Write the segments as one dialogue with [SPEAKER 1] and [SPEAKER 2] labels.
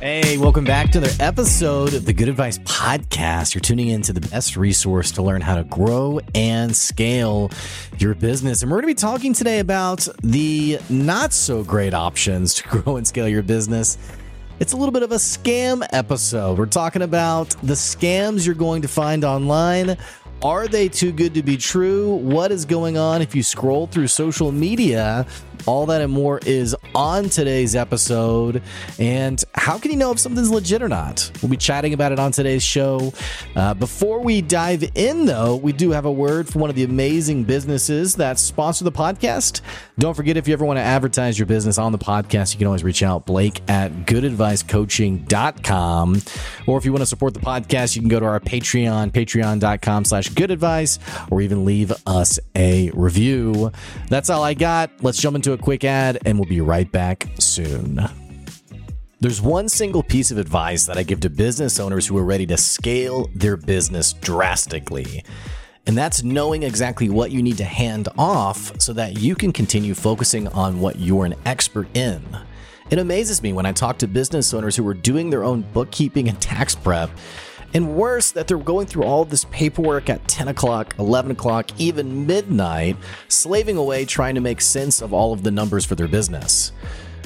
[SPEAKER 1] Hey, welcome back to another episode of the Good Advice Podcast. You're tuning into the best resource to learn how to grow and scale your business. And we're going to be talking today about the not so great options to grow and scale your business. It's a little bit of a scam episode. We're talking about the scams you're going to find online. Are they too good to be true? What is going on if you scroll through social media all that and more is on today's episode. And how can you know if something's legit or not? We'll be chatting about it on today's show. Uh, before we dive in, though, we do have a word from one of the amazing businesses that sponsor the podcast. Don't forget, if you ever want to advertise your business on the podcast, you can always reach out, Blake at goodadvicecoaching.com. Or if you want to support the podcast, you can go to our Patreon, patreon.com slash goodadvice, or even leave us a review. That's all I got. Let's jump into a quick ad and we'll be right back soon. There's one single piece of advice that I give to business owners who are ready to scale their business drastically. And that's knowing exactly what you need to hand off so that you can continue focusing on what you're an expert in. It amazes me when I talk to business owners who are doing their own bookkeeping and tax prep and worse, that they're going through all this paperwork at 10 o'clock, 11 o'clock, even midnight, slaving away trying to make sense of all of the numbers for their business.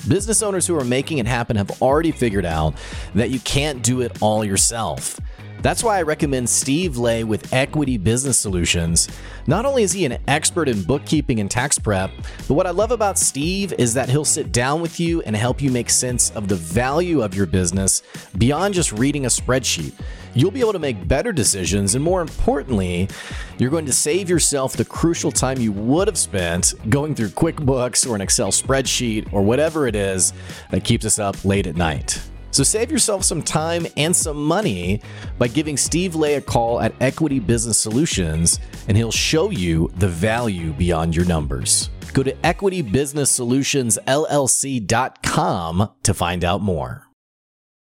[SPEAKER 1] Business owners who are making it happen have already figured out that you can't do it all yourself. That's why I recommend Steve Lay with Equity Business Solutions. Not only is he an expert in bookkeeping and tax prep, but what I love about Steve is that he'll sit down with you and help you make sense of the value of your business beyond just reading a spreadsheet. You'll be able to make better decisions, and more importantly, you're going to save yourself the crucial time you would have spent going through QuickBooks or an Excel spreadsheet or whatever it is that keeps us up late at night. So save yourself some time and some money by giving Steve Lay a call at Equity Business Solutions, and he'll show you the value beyond your numbers. Go to equitybusinesssolutionsllc.com to find out more.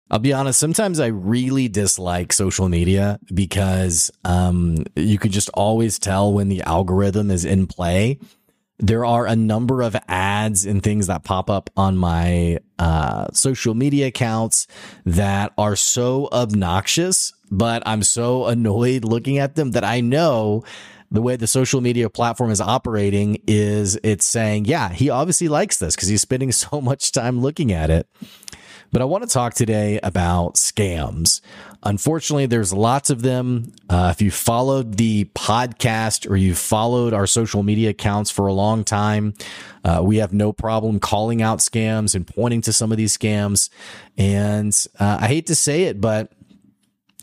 [SPEAKER 1] I'll be honest, sometimes I really dislike social media because um, you can just always tell when the algorithm is in play there are a number of ads and things that pop up on my uh, social media accounts that are so obnoxious, but I'm so annoyed looking at them that I know the way the social media platform is operating is it's saying, yeah, he obviously likes this because he's spending so much time looking at it. But I want to talk today about scams. Unfortunately, there's lots of them. Uh, if you followed the podcast or you followed our social media accounts for a long time, uh, we have no problem calling out scams and pointing to some of these scams. And uh, I hate to say it, but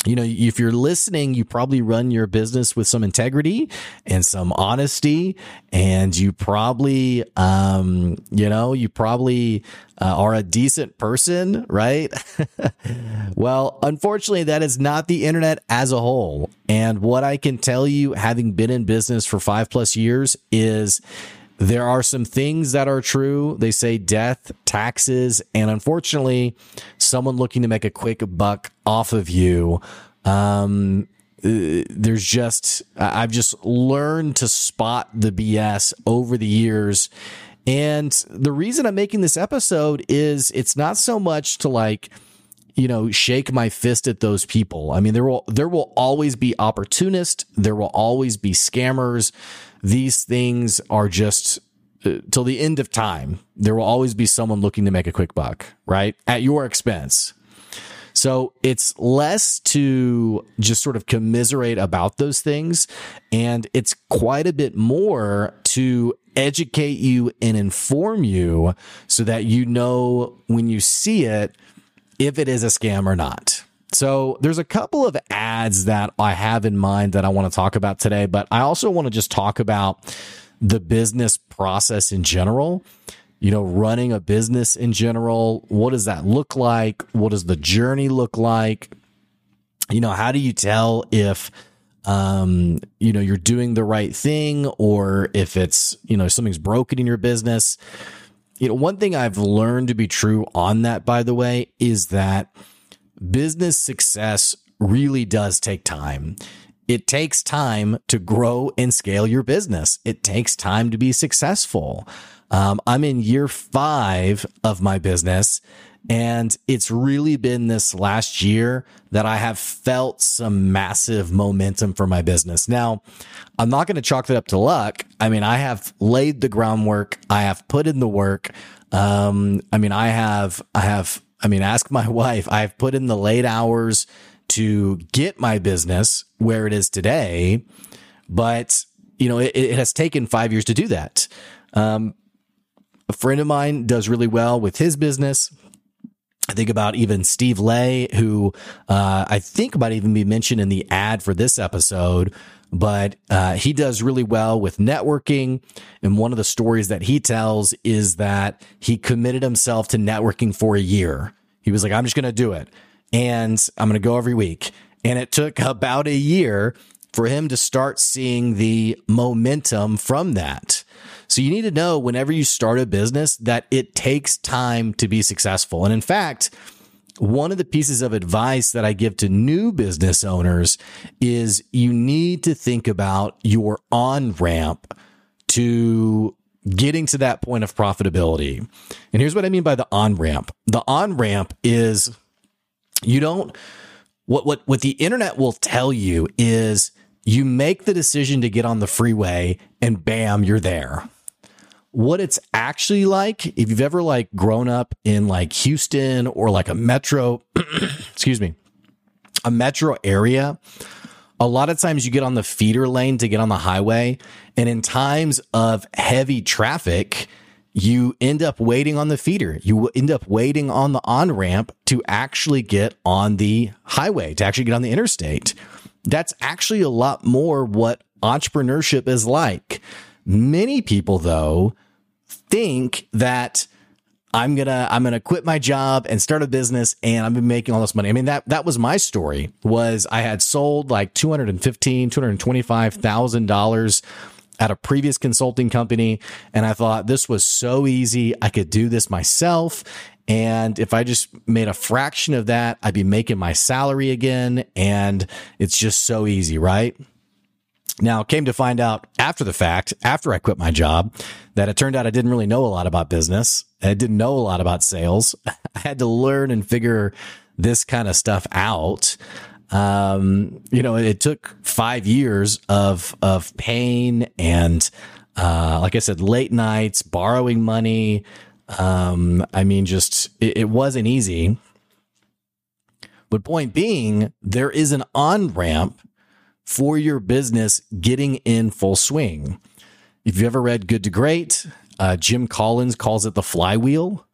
[SPEAKER 1] you know, if you're listening, you probably run your business with some integrity and some honesty, and you probably, um, you know, you probably uh, are a decent person, right? well, unfortunately, that is not the internet as a whole. And what I can tell you, having been in business for five plus years, is there are some things that are true. They say death, taxes, and unfortunately, someone looking to make a quick buck off of you. Um, uh, there's just, I've just learned to spot the BS over the years. And the reason I'm making this episode is it's not so much to like, you know, shake my fist at those people. I mean, there will there will always be opportunists, there will always be scammers, these things are just uh, till the end of time. There will always be someone looking to make a quick buck, right? At your expense. So it's less to just sort of commiserate about those things. And it's quite a bit more to educate you and inform you so that you know when you see it, if it is a scam or not. So there's a couple of ads that I have in mind that I want to talk about today, but I also want to just talk about the business process in general. You know, running a business in general. What does that look like? What does the journey look like? You know, how do you tell if um, you know, you're doing the right thing or if it's, you know, something's broken in your business? You know, one thing I've learned to be true on that, by the way, is that business success really does take time. It takes time to grow and scale your business. It takes time to be successful. Um, I'm in year five of my business And it's really been this last year that I have felt some massive momentum for my business. Now, I'm not going to chalk that up to luck. I mean, I have laid the groundwork. I have put in the work. Um, I mean, I have, I have, I mean, ask my wife. I've put in the late hours to get my business where it is today, but you know, it, it has taken five years to do that. Um, a friend of mine does really well with his business. I think about even Steve Lay, who uh, I think might even be mentioned in the ad for this episode, but uh, he does really well with networking. And one of the stories that he tells is that he committed himself to networking for a year. He was like, I'm just going to do it. And I'm going to go every week. And it took about a year for him to start seeing the momentum from that. So you need to know whenever you start a business that it takes time to be successful. And in fact, one of the pieces of advice that I give to new business owners is you need to think about your on ramp to getting to that point of profitability. And here's what I mean by the on ramp. The on ramp is you don't what what what the internet will tell you is you make the decision to get on the freeway and bam, you're there. What it's actually like if you've ever like grown up in like Houston or like a metro excuse me a metro area a lot of times you get on the feeder lane to get on the highway. And in times of heavy traffic you end up waiting on the feeder. You end up waiting on the on ramp to actually get on the highway to actually get on the interstate that's actually a lot more what entrepreneurship is like Many people, though, think that I'm gonna I'm gonna quit my job and start a business and I'm been making all this money. I mean that that was my story. Was I had sold like two hundred and fifteen, two hundred twenty five thousand dollars at a previous consulting company, and I thought this was so easy. I could do this myself. And if I just made a fraction of that, I'd be making my salary again. And it's just so easy, right? Now, came to find out after the fact, after I quit my job, that it turned out I didn't really know a lot about business. I didn't know a lot about sales. I had to learn and figure this kind of stuff out. Um, you know, it took five years of of pain and, uh, like I said, late nights, borrowing money. Um, I mean, just it, it wasn't easy. But point being, there is an on ramp for your business getting in full swing. If you've ever read Good to Great, uh, Jim Collins calls it the flywheel.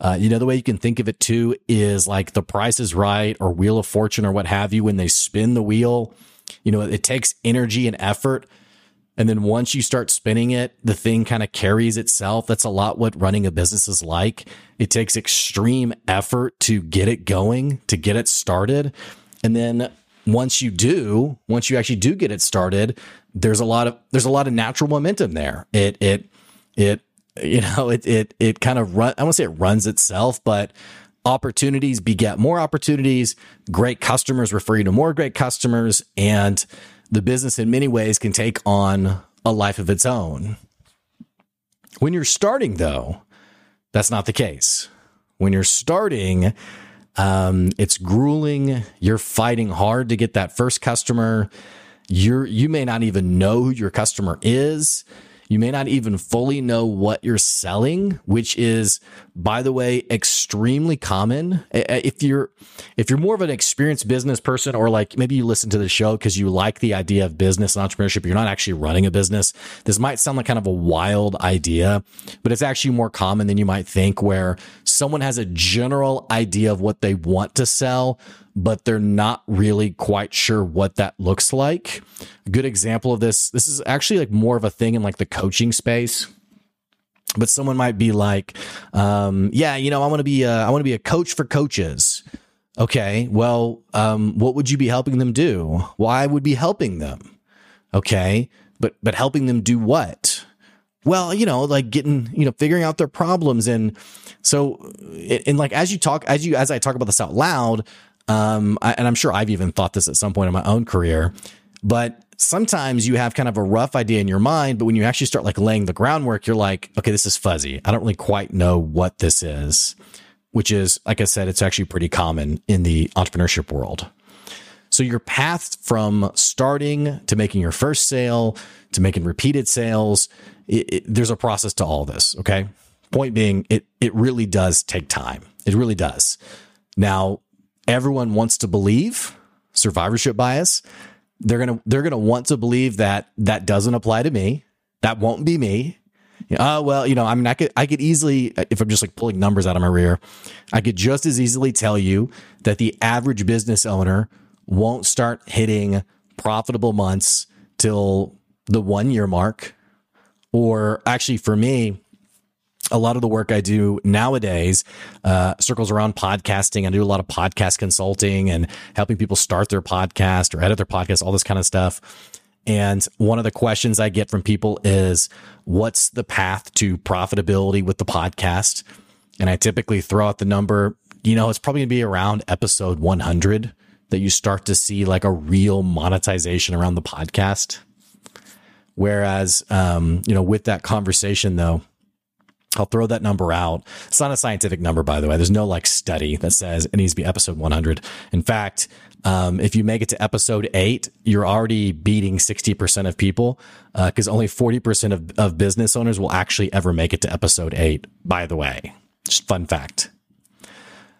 [SPEAKER 1] Uh, you know, the way you can think of it too is like the price is right or Wheel of Fortune or what have you. When they spin the wheel, you know, it takes energy and effort. And then once you start spinning it, the thing kind of carries itself. That's a lot what running a business is like. It takes extreme effort to get it going, to get it started. And then once you do, once you actually do get it started, there's a lot of there's a lot of natural momentum there. It it it you know it it it kind of run. I won't say it runs itself, but opportunities beget more opportunities. Great customers refer you to more great customers, and the business in many ways can take on a life of its own. When you're starting, though, that's not the case. When you're starting, um, it's grueling. You're fighting hard to get that first customer. You're you may not even know who your customer is. You may not even fully know what you're selling, which is, by the way, extremely common. If you're, if you're more of an experienced business person, or like maybe you listen to the show because you like the idea of business and entrepreneurship, you're not actually running a business. This might sound like kind of a wild idea, but it's actually more common than you might think where someone has a general idea of what they want to sell, but they're not really quite sure what that looks like. A good example of this, this is actually like more of a thing in like the coaching space. But someone might be like, um, yeah, you know, I want to be, a, I want to be a coach for coaches. Okay. Well, um, what would you be helping them do? Why would be helping them? Okay. But, but helping them do what? Well, you know, like getting, you know, figuring out their problems. And so, and like, as you talk, as you, as I talk about this out loud, um, I, and I'm sure I've even thought this at some point in my own career, but sometimes you have kind of a rough idea in your mind, but when you actually start like laying the groundwork, you're like, okay, this is fuzzy. I don't really quite know what this is. which is, like I said, it's actually pretty common in the entrepreneurship world. So your path from starting to making your first sale to making repeated sales, it, it, there's a process to all this. Okay. Point being, it, it really does take time. It really does. Now, everyone wants to believe survivorship bias. They're going to, they're going to want to believe that that doesn't apply to me. That won't be me. Oh, well, you know, I mean, I could, I could easily, if I'm just like pulling numbers out of my rear, I could just as easily tell you that the average business owner won't start hitting profitable months till the one year mark. Or actually, for me, a lot of the work I do nowadays uh, circles around podcasting. I do a lot of podcast consulting and helping people start their podcast or edit their podcast, all this kind of stuff. And one of the questions I get from people is, what's the path to profitability with the podcast? And I typically throw out the number, you know, it's probably going to be around episode 100 that you start to see like a real monetization around the podcast. Whereas, um, you know, with that conversation though, I'll throw that number out. It's not a scientific number, by the way. There's no like study that says it needs to be episode 100. In fact, um, if you make it to episode eight, you're already beating 60% of people because uh, only 40% of, of business owners will actually ever make it to episode eight, by the way. Just fun fact.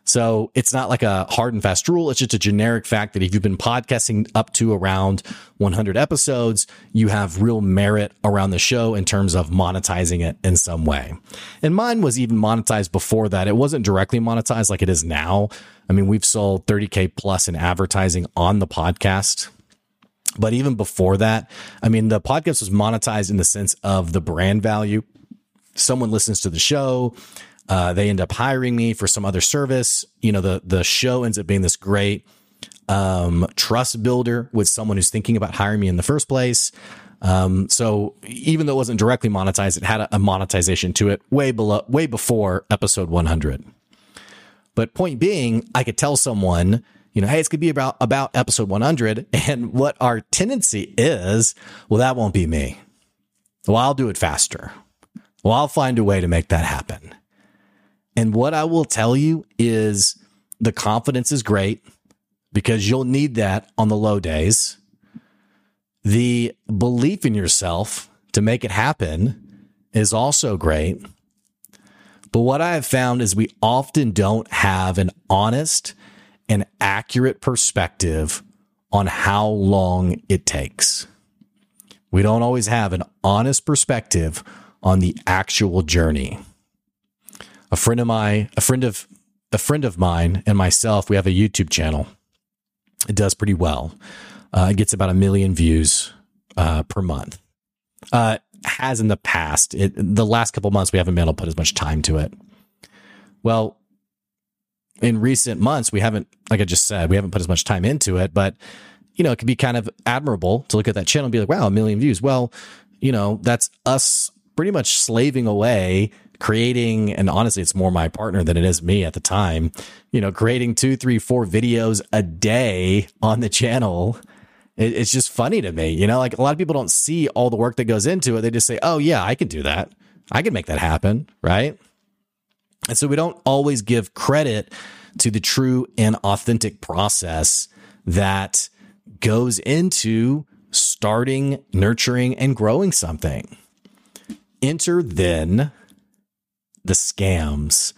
[SPEAKER 1] So it's not like a hard and fast rule. It's just a generic fact that if you've been podcasting up to around 100 episodes, you have real merit around the show in terms of monetizing it in some way. And mine was even monetized before that. It wasn't directly monetized like it is now. I mean, we've sold 30K plus in advertising on the podcast. But even before that, I mean, the podcast was monetized in the sense of the brand value. Someone listens to the show uh, they end up hiring me for some other service. You know, the the show ends up being this great um, trust builder with someone who's thinking about hiring me in the first place. Um, so even though it wasn't directly monetized, it had a, a monetization to it way below, way before episode 100. But point being, I could tell someone, you know, hey, it's gonna be about about episode 100, and what our tendency is, well, that won't be me. Well, I'll do it faster. Well, I'll find a way to make that happen. And what I will tell you is the confidence is great because you'll need that on the low days. The belief in yourself to make it happen is also great. But what I have found is we often don't have an honest and accurate perspective on how long it takes. We don't always have an honest perspective on the actual journey a friend of my, a friend of a friend of mine and myself, we have a YouTube channel. It does pretty well. Uh, it gets about a million views uh, per month. Uh, has in the past. It, the last couple months, we haven't been able to put as much time to it. Well, in recent months, we haven't, like I just said, we haven't put as much time into it. But you know, it can be kind of admirable to look at that channel and be like, "Wow, a million views." Well, you know, that's us pretty much slaving away creating, and honestly, it's more my partner than it is me at the time, you know, creating two, three, four videos a day on the channel. It, it's just funny to me, you know, like a lot of people don't see all the work that goes into it. They just say, oh, yeah, I can do that. I can make that happen. Right. And so we don't always give credit to the true and authentic process that goes into starting, nurturing, and growing something. Enter then the scams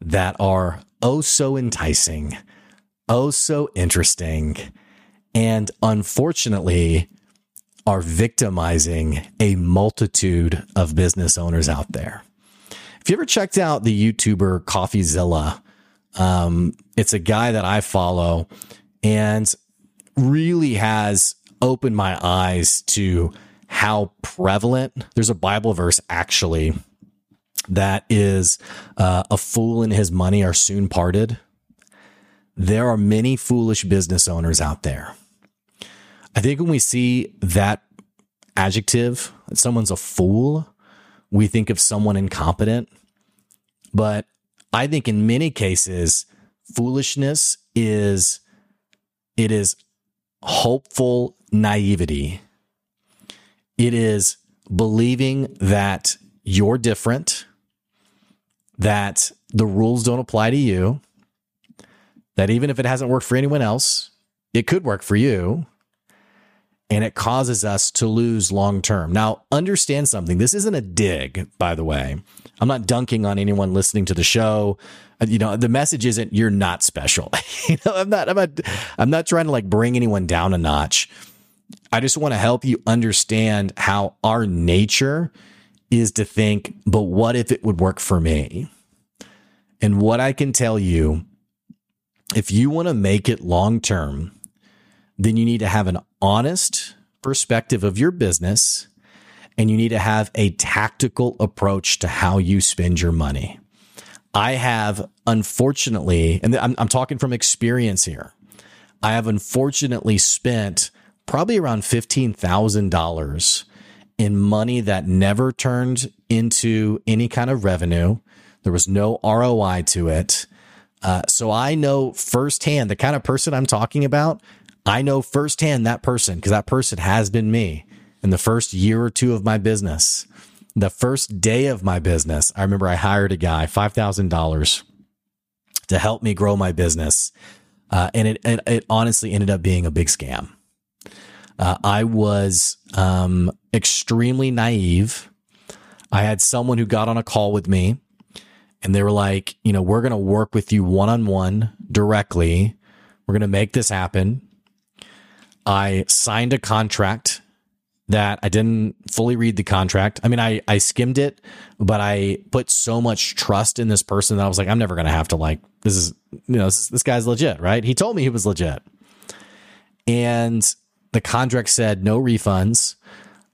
[SPEAKER 1] that are oh so enticing, oh so interesting, and unfortunately are victimizing a multitude of business owners out there. If you ever checked out the YouTuber CoffeeZilla, um, it's a guy that I follow and really has opened my eyes to how prevalent there's a Bible verse actually that is uh, a fool and his money are soon parted. There are many foolish business owners out there. I think when we see that adjective, that someone's a fool, we think of someone incompetent. But I think in many cases, foolishness is it is hopeful naivety. It is believing that you're different that the rules don't apply to you, that even if it hasn't worked for anyone else, it could work for you. And it causes us to lose long term. Now, understand something. This isn't a dig, by the way. I'm not dunking on anyone listening to the show. Uh, you know, the message isn't you're not special. you know, I'm not, I'm not, I'm not trying to like bring anyone down a notch. I just want to help you understand how our nature is to think, but what if it would work for me? And what I can tell you, if you want to make it long term, then you need to have an honest perspective of your business and you need to have a tactical approach to how you spend your money. I have unfortunately, and I'm, I'm talking from experience here, I have unfortunately spent probably around $15,000 in money that never turned into any kind of revenue. There was no ROI to it. Uh, so I know firsthand the kind of person I'm talking about. I know firsthand that person because that person has been me in the first year or two of my business. The first day of my business, I remember I hired a guy, $5,000 to help me grow my business. Uh, and it, it, it honestly ended up being a big scam. Uh, I was um, extremely naive. I had someone who got on a call with me and they were like, you know, we're going to work with you one on one directly. We're going to make this happen. I signed a contract that I didn't fully read the contract. I mean, I, I skimmed it, but I put so much trust in this person that I was like, I'm never going to have to like, this is, you know, this, this guy's legit, right? He told me he was legit. And the contract said no refunds,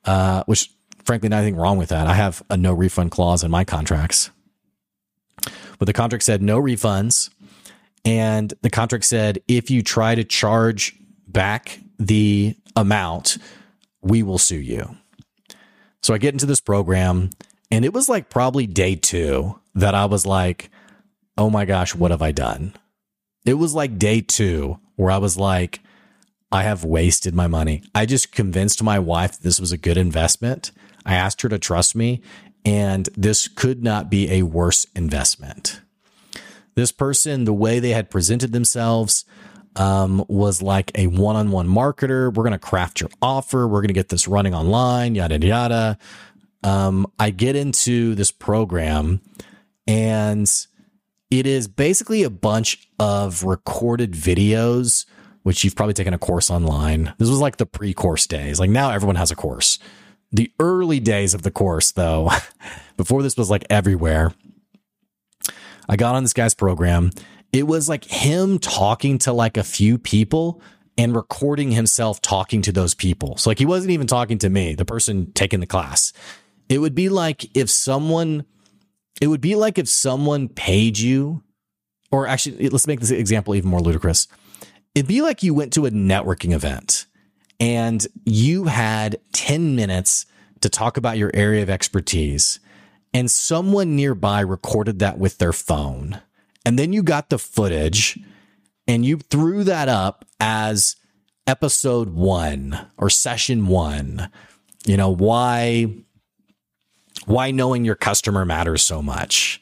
[SPEAKER 1] uh, which frankly, nothing wrong with that. I have a no refund clause in my contracts. But the contract said no refunds. And the contract said if you try to charge back the amount, we will sue you. So I get into this program, and it was like probably day two that I was like, oh my gosh, what have I done? It was like day two where I was like, I have wasted my money. I just convinced my wife this was a good investment. I asked her to trust me, and this could not be a worse investment. This person, the way they had presented themselves, um, was like a one on one marketer. We're going to craft your offer. We're going to get this running online, yada, yada. Um, I get into this program and it is basically a bunch of recorded videos, which you've probably taken a course online. This was like the pre course days. Like now everyone has a course. The early days of the course, though, before this was like everywhere, I got on this guy's program it was like him talking to like a few people and recording himself talking to those people. So like he wasn't even talking to me, the person taking the class. It would be like if someone it would be like if someone paid you or actually let's make this example even more ludicrous. It'd be like you went to a networking event and you had 10 minutes to talk about your area of expertise and someone nearby recorded that with their phone and then you got the footage and you threw that up as episode one or session one. You know, why why knowing your customer matters so much.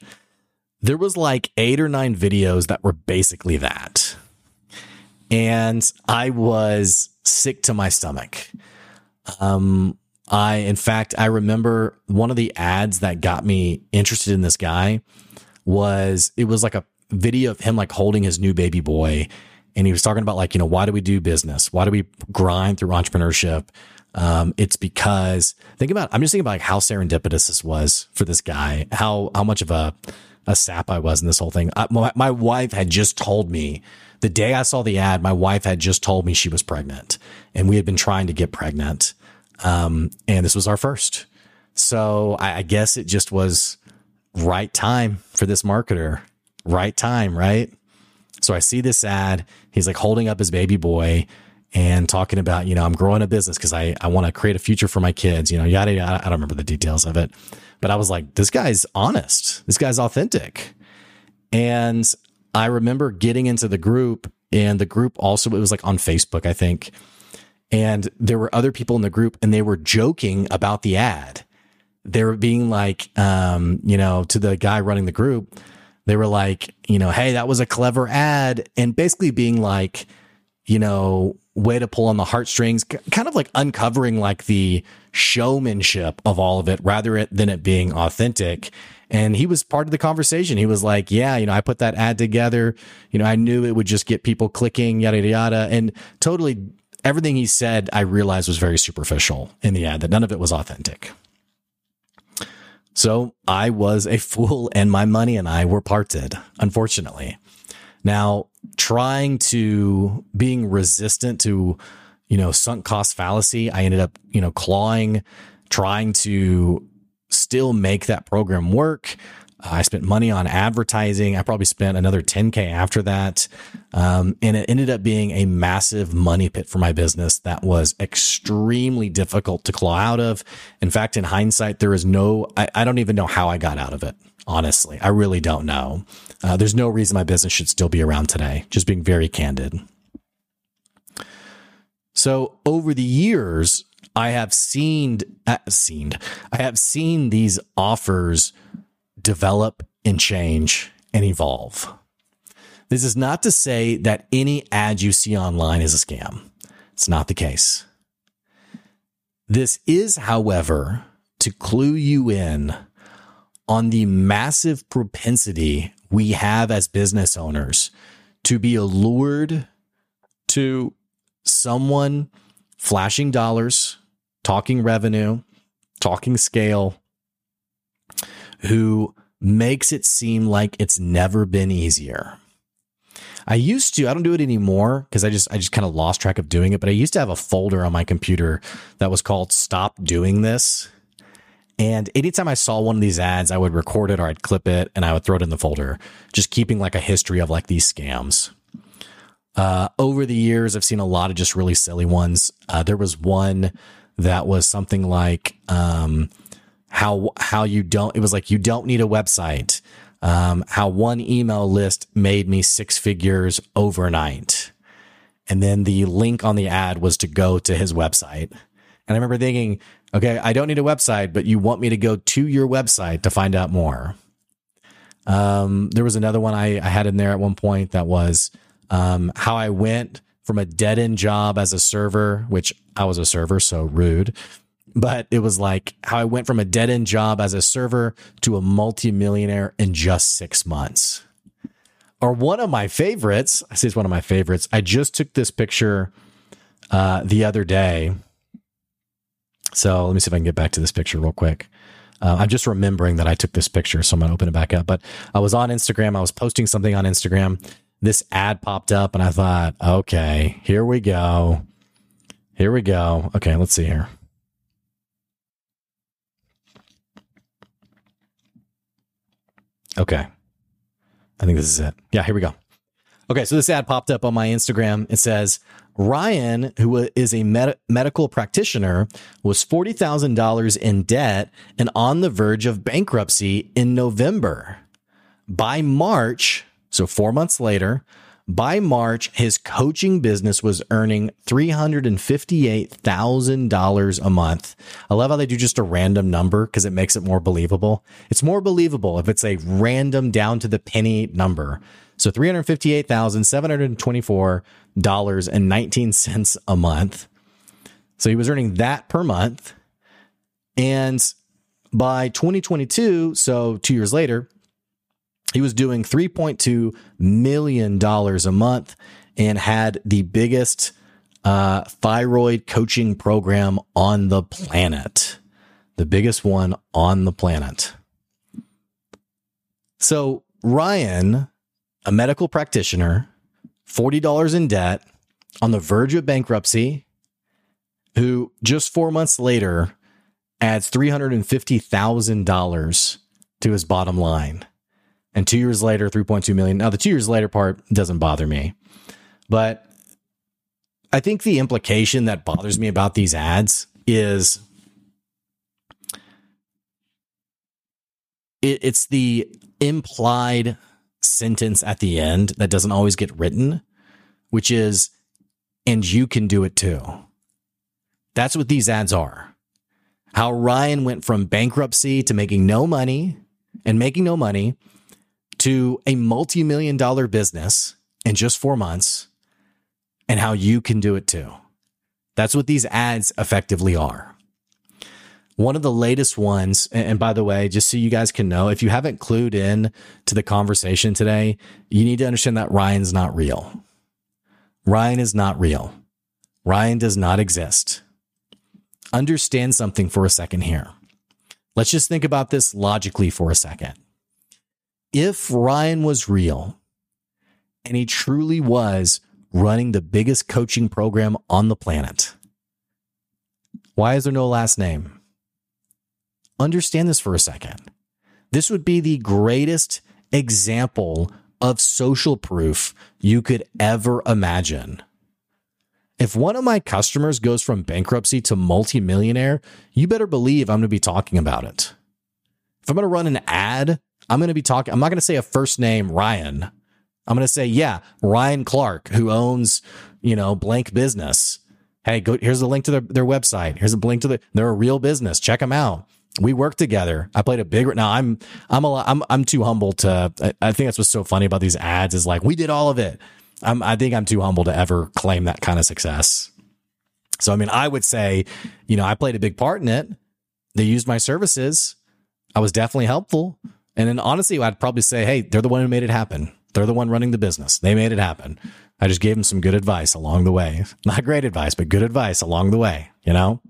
[SPEAKER 1] There was like eight or nine videos that were basically that. And I was sick to my stomach. Um, I, in fact, I remember one of the ads that got me interested in this guy was it was like a video of him like holding his new baby boy. And he was talking about like, you know, why do we do business? Why do we grind through entrepreneurship? Um, it's because think about, I'm just thinking about like how serendipitous this was for this guy, how, how much of a, a sap I was in this whole thing. I, my, my wife had just told me the day I saw the ad, my wife had just told me she was pregnant and we had been trying to get pregnant. Um, and this was our first. So I, I guess it just was right time for this marketer right time, right? So I see this ad. He's like holding up his baby boy and talking about, you know, I'm growing a business because I, I want to create a future for my kids, you know, yada, yada. I don't remember the details of it. But I was like, this guy's honest. This guy's authentic. And I remember getting into the group, and the group also, it was like on Facebook, I think. And there were other people in the group, and they were joking about the ad. they were being like, um, you know, to the guy running the group, they were like, you know, hey, that was a clever ad. And basically being like, you know, way to pull on the heartstrings, kind of like uncovering like the showmanship of all of it rather than it being authentic. And he was part of the conversation. He was like, yeah, you know, I put that ad together. You know, I knew it would just get people clicking, yada, yada, yada. And totally everything he said, I realized was very superficial in the ad, that none of it was authentic. So I was a fool and my money and I were parted, unfortunately. Now, trying to being resistant to, you know, sunk cost fallacy, I ended up, you know, clawing, trying to still make that program work. I spent money on advertising. I probably spent another 10K after that. Um, and it ended up being a massive money pit for my business that was extremely difficult to claw out of. In fact, in hindsight, there is no, I, I don't even know how I got out of it. Honestly, I really don't know. Uh, there's no reason my business should still be around today, just being very candid. So over the years, I have seen, uh, seen, I have seen these offers develop and change and evolve. This is not to say that any ad you see online is a scam. It's not the case. This is, however, to clue you in on the massive propensity we have as business owners to be allured to someone flashing dollars, talking revenue, talking scale, who makes it seem like it's never been easier. I used to, I don't do it anymore because I just, I just kind of lost track of doing it. But I used to have a folder on my computer that was called Stop Doing This. And anytime I saw one of these ads, I would record it or I'd clip it and I would throw it in the folder, just keeping like a history of like these scams. Uh, over the years, I've seen a lot of just really silly ones. Uh, there was one that was something like, um, how how you don't it was like you don't need a website. Um, how one email list made me six figures overnight. And then the link on the ad was to go to his website. And i remember thinking okay i don't need a website but you want me to go to your website to find out more. Um, there was another one I, I, had in there at one point that was um, how i went from a dead end job as a server which i was a server so rude but it was like how I went from a dead end job as a server to a multimillionaire in just six months. Or one of my favorites, I say it's one of my favorites. I just took this picture uh, the other day. So let me see if I can get back to this picture real quick. Uh, I'm just remembering that I took this picture, so I'm going to open it back up. But I was on Instagram. I was posting something on Instagram. This ad popped up, and I thought, okay, here we go. Here we go. Okay, let's see here. Okay. I think this is it. Yeah, here we go. Okay, so this ad popped up on my Instagram. It says Ryan, who is a med- medical practitioner, was $40,000 in debt and on the verge of bankruptcy in November. By March, so four months later, by March, his coaching business was earning $358,000 a month. I love how they do just a random number because it makes it more believable. It's more believable if it's a random down to the penny number. So $358,724.19 a month. So he was earning that per month. And by 2022, so two years later, he was doing $3.2 million a month and had the biggest uh, thyroid coaching program on the planet. The biggest one on the planet. So, Ryan, a medical practitioner, $40 in debt, on the verge of bankruptcy, who just four months later adds $350,000 to his bottom line. And two years later, 3.2 million. Now, the two years later part doesn't bother me. But I think the implication that bothers me about these ads is it, it's the implied sentence at the end that doesn't always get written, which is, and you can do it too. That's what these ads are. how Ryan went from bankruptcy to making no money and making no money to a multi million dollar business in just four months and how you can do it too. That's what these ads effectively are. One of the latest ones, and by the way, just so you guys can know, if you haven't clued in to the conversation today, you need to understand that Ryan's not real. Ryan is not real. Ryan does not exist. Understand something for a second here. Let's just think about this logically for a second. If Ryan was real and he truly was running the biggest coaching program on the planet, why is there no last name? Understand this for a second. This would be the greatest example of social proof you could ever imagine. If one of my customers goes from bankruptcy to multimillionaire, you better believe I'm going to be talking about it. If I'm going to run an ad, I'm going to be talking, I'm not going to say a first name, Ryan. I'm going to say, yeah, Ryan Clark, who owns, you know, blank business. Hey, go, here's the link to their, their website. Here's a link to the, they're a real business. Check them out we worked together. I played a big. Now I'm I'm a I'm I'm too humble to. I think that's what's so funny about these ads is like we did all of it. I'm I think I'm too humble to ever claim that kind of success. So I mean, I would say, you know, I played a big part in it. They used my services. I was definitely helpful. And then honestly, I'd probably say, hey, they're the one who made it happen. They're the one running the business. They made it happen. I just gave them some good advice along the way. Not great advice, but good advice along the way, you know?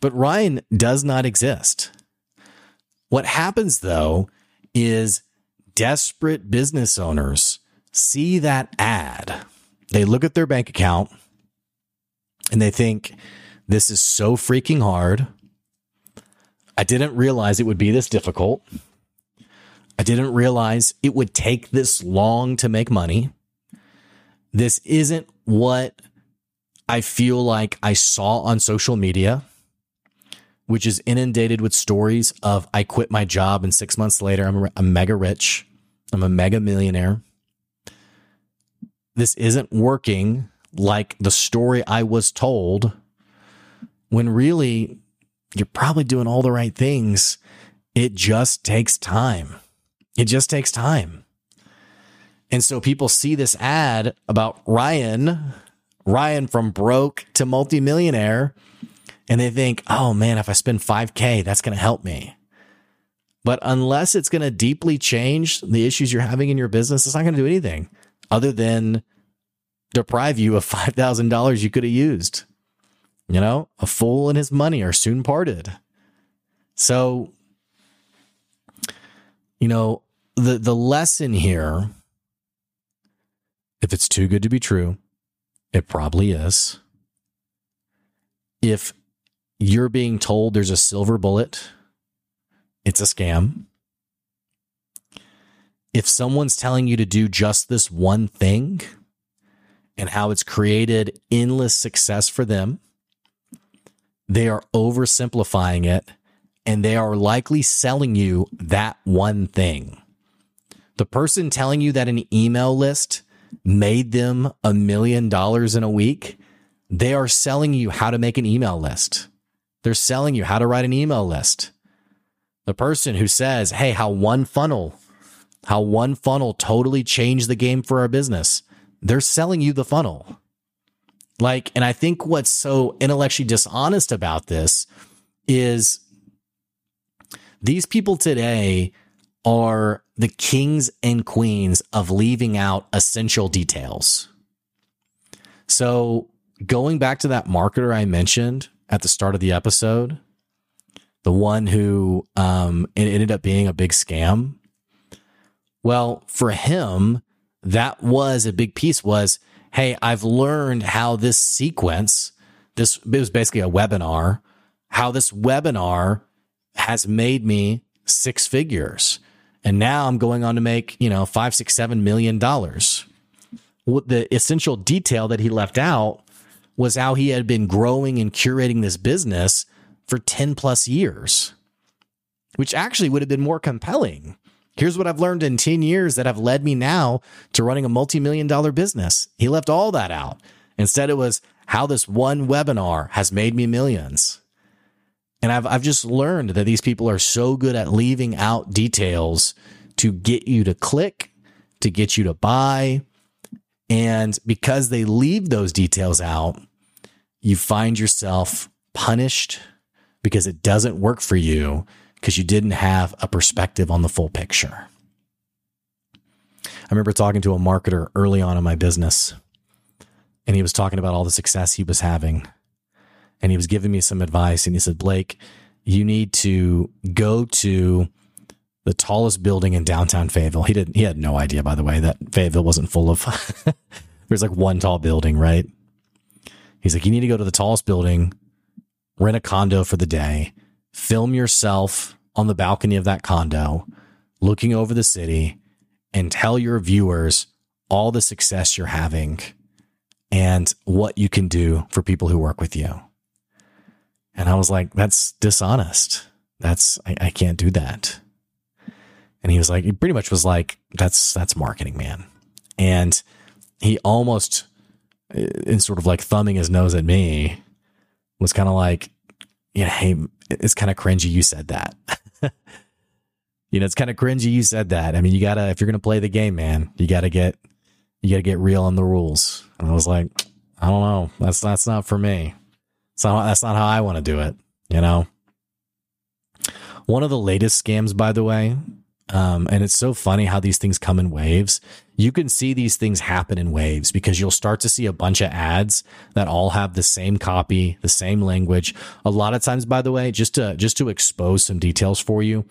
[SPEAKER 1] But Ryan does not exist. What happens though is desperate business owners see that ad. They look at their bank account and they think, this is so freaking hard. I didn't realize it would be this difficult. I didn't realize it would take this long to make money. This isn't what I feel like I saw on social media which is inundated with stories of I quit my job and six months later I'm, I'm mega rich. I'm a mega millionaire. This isn't working like the story I was told when really you're probably doing all the right things. It just takes time. It just takes time. And so people see this ad about Ryan, Ryan from broke to multimillionaire and they think, oh man, if I spend 5K, that's going to help me. But unless it's going to deeply change the issues you're having in your business, it's not going to do anything other than deprive you of $5,000 you could have used. You know, a fool and his money are soon parted. So, you know, the, the lesson here, if it's too good to be true, it probably is. If you're being told there's a silver bullet, it's a scam. If someone's telling you to do just this one thing and how it's created endless success for them, they are oversimplifying it and they are likely selling you that one thing. The person telling you that an email list made them a million dollars in a week, they are selling you how to make an email list. They're selling you how to write an email list. The person who says, Hey, how one funnel, how one funnel totally changed the game for our business. They're selling you the funnel. Like, and I think what's so intellectually dishonest about this is these people today are the kings and queens of leaving out essential details. So, going back to that marketer I mentioned at the start of the episode, the one who um, it ended up being a big scam. Well, for him, that was a big piece. Was hey, I've learned how this sequence, this it was basically a webinar, how this webinar has made me six figures, and now I'm going on to make you know five, six, seven million dollars. What the essential detail that he left out was how he had been growing and curating this business for 10 plus years, which actually would have been more compelling. Here's what I've learned in 10 years that have led me now to running a multi million dollar business. He left all that out. Instead, it was how this one webinar has made me millions. And I've, I've just learned that these people are so good at leaving out details to get you to click, to get you to buy. And because they leave those details out, you find yourself punished because it doesn't work for you because you didn't have a perspective on the full picture. I remember talking to a marketer early on in my business, and he was talking about all the success he was having. And he was giving me some advice, and he said, Blake, you need to go to the tallest building in downtown Fayetteville. He didn't, he had no idea, by the way, that Fayetteville wasn't full of, there's like one tall building, right? He's like, you need to go to the tallest building, rent a condo for the day, film yourself on the balcony of that condo, looking over the city, and tell your viewers all the success you're having and what you can do for people who work with you. And I was like, that's dishonest. That's, I, I can't do that. And he was like, he pretty much was like, that's, that's marketing, man. And he almost, uh, in sort of like thumbing his nose at me, was kind of like, yeah, hey, it's kind of cringy you said that. you know, it's kind of cringy you said that. I mean, you gotta if you're gonna play the game, man, you gotta get you gotta get real on the rules. And I was like, I don't know, that's that's not for me. Not that's not how I want to do it. You know. One of the latest scams, by the way, um, and it's so funny how these things come in waves. You can see these things happen in waves because you'll start to see a bunch of ads that all have the same copy, the same language. A lot of times, by the way, just to just to expose some details for you,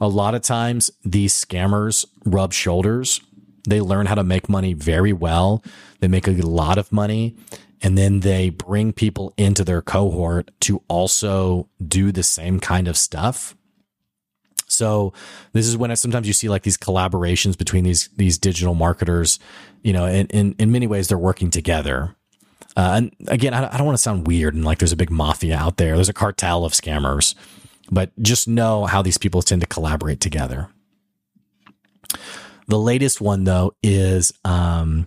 [SPEAKER 1] a lot of times these scammers rub shoulders. They learn how to make money very well. They make a lot of money and then they bring people into their cohort to also do the same kind of stuff. So this is when sometimes you see like these collaborations between these these digital marketers. You know, in in, in many ways they're working together. Uh, and again, I, I don't want to sound weird and like there's a big mafia out there. There's a cartel of scammers but just know how these people tend to collaborate together. The latest one though is um,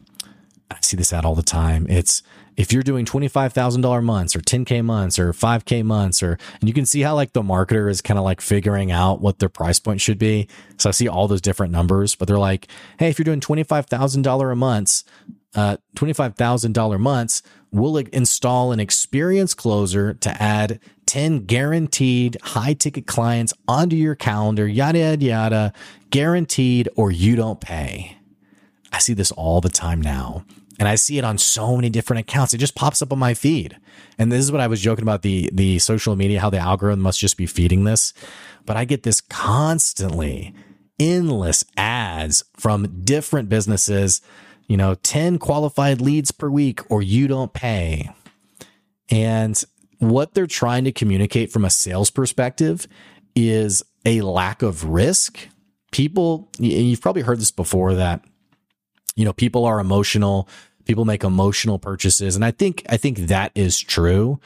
[SPEAKER 1] I see this ad all the time. It's if you're doing $25,000 months or 10K months or 5K months, or, and you can see how like the marketer is kind of like figuring out what their price point should be. So I see all those different numbers, but they're like, Hey, if you're doing $25,000 a month, uh, $25,000 months, we'll install an experience closer to add 10 guaranteed high ticket clients onto your calendar, yada, yada, yada, guaranteed, or you don't pay. I see this all the time now. And I see it on so many different accounts. It just pops up on my feed. And this is what I was joking about the, the social media, how the algorithm must just be feeding this. But I get this constantly endless ads from different businesses, you know, 10 qualified leads per week or you don't pay. And what they're trying to communicate from a sales perspective is a lack of risk. People, you've probably heard this before that, you know, people are emotional. People make emotional purchases. And I think, I think that is true.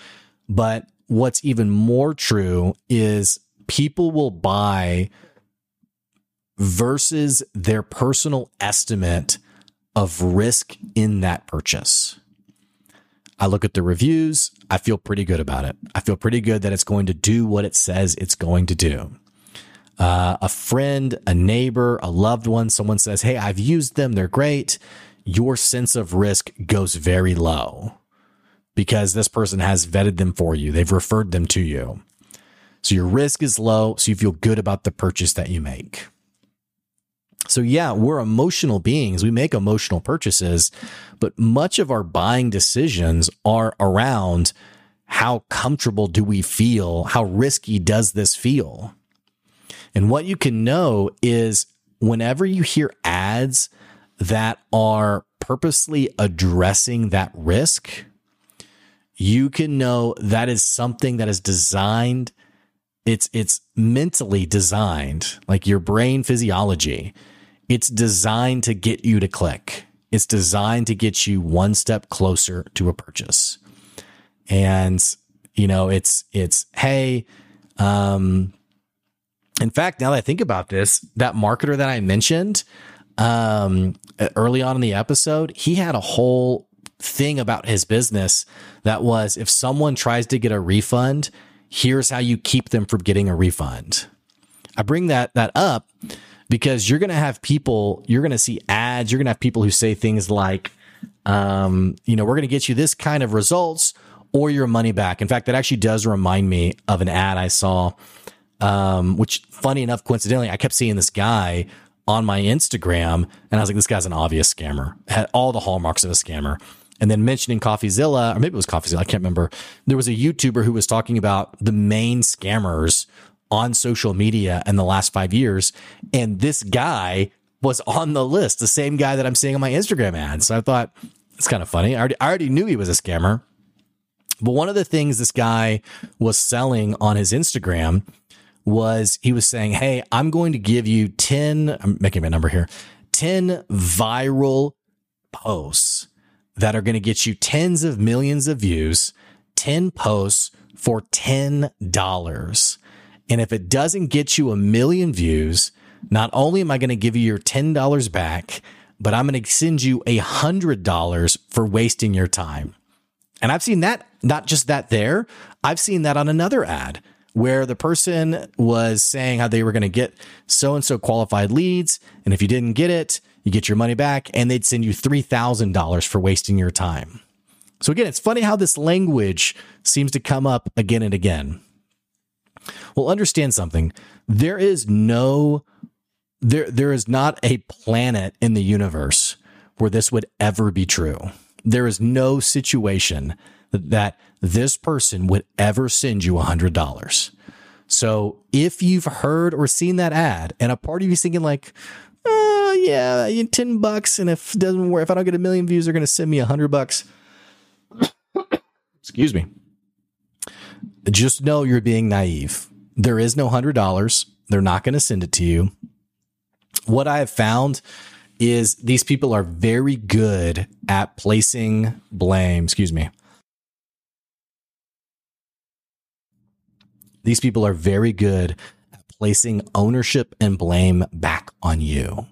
[SPEAKER 1] But what's even more true is people will buy versus their personal estimate of risk in that purchase. I look at the reviews. I feel pretty good about it. I feel pretty good that it's going to do what it says it's going to do. Uh, a friend, a neighbor, a loved one, someone says, Hey, I've used them. They're great. Your sense of risk goes very low because this person has vetted them for you. They've referred them to you. So your risk is low. So you feel good about the purchase that you make. So yeah, we're emotional beings. We make emotional purchases, but much of our buying decisions are around how comfortable do we feel? How risky does this feel? And what you can know is whenever you hear ads that are purposely addressing that risk, you can know that is something that is designed it's it's mentally designed like your brain physiology it's designed to get you to click. It's designed to get you one step closer to a purchase. And, you know, it's, it's, hey, um, in fact, now that I think about this, that marketer that I mentioned, um, early on in the episode, he had a whole thing about his business that was if someone tries to get a refund, Here's how you keep them from getting a refund. I bring that that up because you're going to have people, you're going to see ads, you're going to have people who say things like, um, you know, we're going to get you this kind of results or your money back. In fact, that actually does remind me of an ad I saw, um, which funny enough, coincidentally, I kept seeing this guy on my Instagram and I was like, this guy's an obvious scammer, had all the hallmarks of a scammer. And then mentioning CoffeeZilla, or maybe it was CoffeeZilla, I can't remember. There was a YouTuber who was talking about the main scammers on social media in the last five years. And this guy was on the list, the same guy that I'm seeing on my Instagram ads. So I thought it's kind of funny. I already, I already knew he was a scammer. But one of the things this guy was selling on his Instagram was he was saying, Hey, I'm going to give you 10, I'm making my number here, 10 viral posts that are going to get you tens of millions of views, 10 posts for $10. And if it doesn't get you a million views, not only am I going to give you your $10 back, but I'm going to send you a hundred dollars for wasting your time. And I've seen that, not just that there, I've seen that on another ad where the person was saying how they were going to get so and so qualified leads. And if you didn't get it, you get your money back and they'd send you $3,000 for wasting your time. So again, it's funny how this language seems to come up again and again. Well, understand something. There is no there there is not a planet in the universe where this would ever be true. There is no situation that, this person would ever send you hundred dollars. So if you've heard or seen that ad and a part of you thinking like, uh, yeah, 10 bucks. And if doesn't work, if I don't get a million views, they're going to send me a hundred bucks. Excuse me. Just know you're being naive. There is no hundred dollars. They're not going to send it to you. What I have found is these people are very good at placing blame. Excuse me. These people are very good at placing ownership and blame back on you.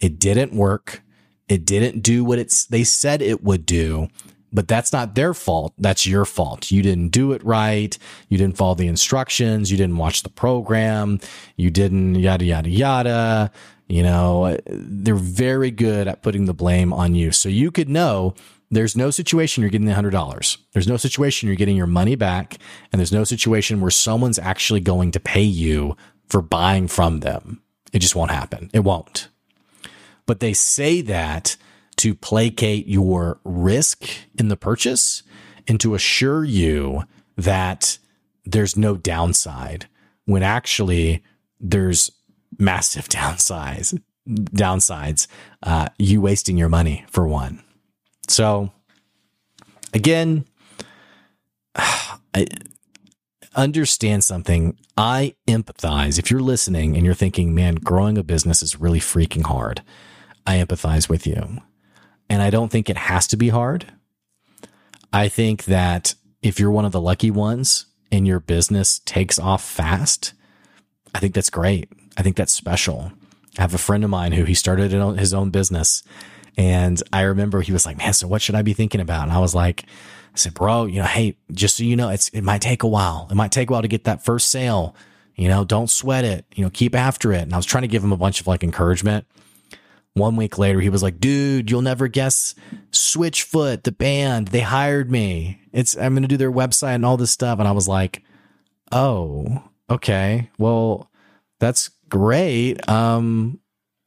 [SPEAKER 1] It didn't work. It didn't do what it's they said it would do but that's not their fault. That's your fault. You didn't do it right. You didn't follow the instructions. You didn't watch the program. You didn't yada, yada, yada. You know, they're very good at putting the blame on you. So you could know there's no situation you're getting the hundred dollars. There's no situation you're getting your money back. And there's no situation where someone's actually going to pay you for buying from them. It just won't happen. It won't. But they say that to placate your risk in the purchase and to assure you that there's no downside when actually there's massive downsides downsides uh, you wasting your money for one so again I understand something i empathize if you're listening and you're thinking man growing a business is really freaking hard i empathize with you and I don't think it has to be hard. I think that if you're one of the lucky ones and your business takes off fast, I think that's great. I think that's special. I have a friend of mine who he started his own business. And I remember he was like, man, so what should I be thinking about? And I was like, I said, bro, you know, hey, just so you know, it's, it might take a while. It might take a while to get that first sale. You know, don't sweat it. You know, keep after it. And I was trying to give him a bunch of like encouragement. One week later, he was like, dude, you'll never guess Switchfoot, the band, they hired me. It's, I'm going to do their website and all this stuff. And I was like, oh, okay. Well, that's great. Um,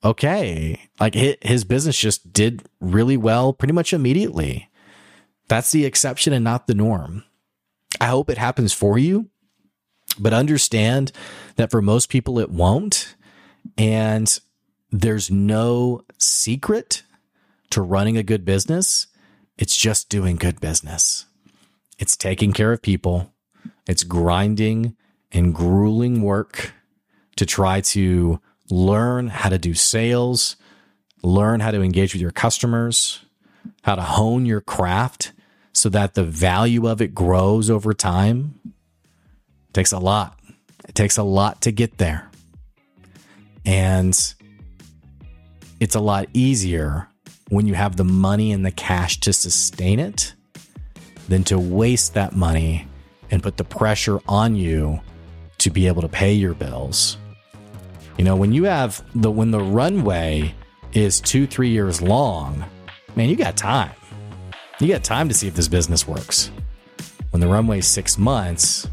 [SPEAKER 1] okay. Like his business just did really well pretty much immediately. That's the exception and not the norm. I hope it happens for you, but understand that for most people it won't. And there's no secret to running a good business. It's just doing good business. It's taking care of people. It's grinding and grueling work to try to learn how to do sales, learn how to engage with your customers, how to hone your craft so that the value of it grows over time. It takes a lot. It takes a lot to get there. And it's a lot easier when you have the money and the cash to sustain it than to waste that money and put the pressure on you to be able to pay your bills. You know, when you have the when the runway is two, three years long, man, you got time. You got time to see if this business works. When the runway is six months,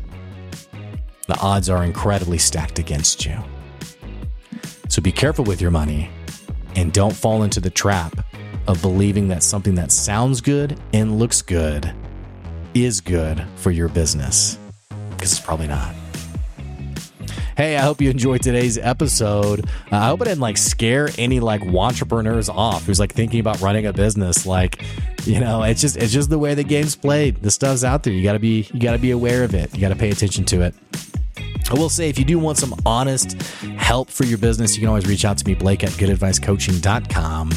[SPEAKER 1] the odds are incredibly stacked against you. So be careful with your money and don't fall into the trap of believing that something that sounds good and looks good is good for your business because it's probably not. Hey, I hope you enjoyed today's episode. Uh, I hope it didn't like scare any like entrepreneurs off who's like thinking about running a business. Like, you know, it's just it's just the way the game's played. The stuff's out there. You gotta be you gotta be aware of it. You gotta pay attention to it. I will say, if you do want some honest help for your business, you can always reach out to me, Blake at goodadvicecoaching.com.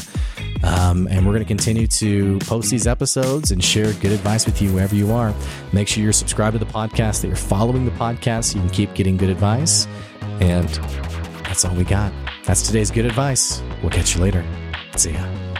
[SPEAKER 1] Um, and we're going to continue to post these episodes and share good advice with you wherever you are. Make sure you're subscribed to the podcast, that you're following the podcast so you can keep getting good advice. And that's all we got. That's today's good advice. We'll catch you later. See ya.